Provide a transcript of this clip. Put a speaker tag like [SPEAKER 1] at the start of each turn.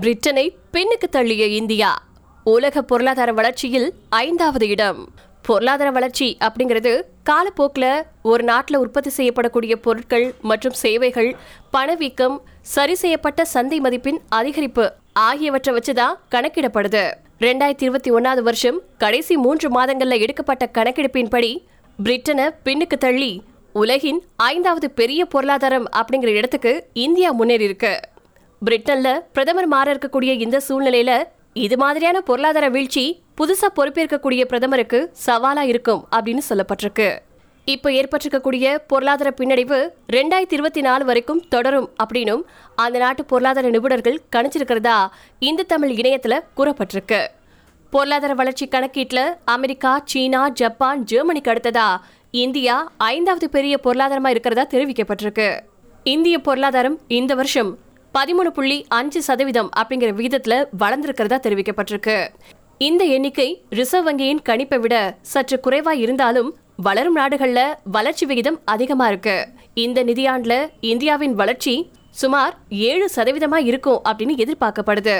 [SPEAKER 1] பிரிட்டனை பின்னுக்கு தள்ளிய இந்தியா. உலக பொருளாதார வளர்ச்சியில் ஐந்தாவது இடம். பொருளாதார வளர்ச்சி அப்படிங்கிறது காலப்போக்கில் ஒரு நாட்டில் உற்பத்தி செய்யப்படக்கூடிய பொருட்கள் மற்றும் சேவைகள் பணவீக்கம் சரி செய்யப்பட்ட சந்தை மதிப்பின் அதிகரிப்பு ஆகியவற்றை வச்சுதான் கணக்கிடப்படுது. ரெண்டாயிரத்தி இருபத்தி ஒன்னாவது வருஷம் கடைசி மூன்று மாதங்களில் எடுக்கப்பட்ட கணக்கெடுப்பின்படி பிரிட்டனை பின்னுக்கு தள்ளி உலகின் ஐந்தாவது பெரிய பொருளாதாரம் அப்படிங்கிற இடத்துக்கு இந்தியா முன்னேறி இருக்கு பிரிட்டன்ல பிரதமர் மாற இருக்கக்கூடிய இந்த சூழ்நிலையில இது மாதிரியான பொருளாதார வீழ்ச்சி புதுசா பொறுப்பேற்கக்கூடிய பிரதமருக்கு சவாலா இருக்கும் அப்படின்னு சொல்லப்பட்டிருக்கு. இப்போ ஏற்பட்டிருக்கக்கூடிய பொருளாதார பின்னடைவு ரெண்டாயிரத்தி இருபத்தி நாலு வரைக்கும் தொடரும் அப்படின்னும் அந்த நாட்டு பொருளாதார நிபுணர்கள் கணிச்சிருக்கிறதா இந்த தமிழ் இணையத்தில் கூறப்பட்டிருக்கு. பொருளாதார வளர்ச்சி கணக்கீட்டில் அமெரிக்கா சீனா ஜப்பான் ஜெர்மனிக்கு அடுத்ததா இந்தியா ஐந்தாவது பெரிய பொருளாதாரமாக இருக்கிறதா தெரிவிக்கப்பட்டிருக்கு. இந்திய பொருளாதாரம் இந்த வருஷம் பதிமூணு புள்ளி அஞ்சு சதவீதம் அப்படிங்கிற விகிதத்துல வளர்ந்திருக்கிறதா தெரிவிக்கப்பட்டிருக்கு. இந்த எண்ணிக்கை ரிசர்வ் வங்கியின் கணிப்பை விட சற்று குறைவா இருந்தாலும் வளரும் நாடுகள்ல வளர்ச்சி விகிதம் அதிகமா இருக்கு. இந்த நிதியாண்டுல இந்தியாவின் வளர்ச்சி சுமார் ஏழு சதவீதமா இருக்கும் அப்படின்னு எதிர்பார்க்கப்படுது.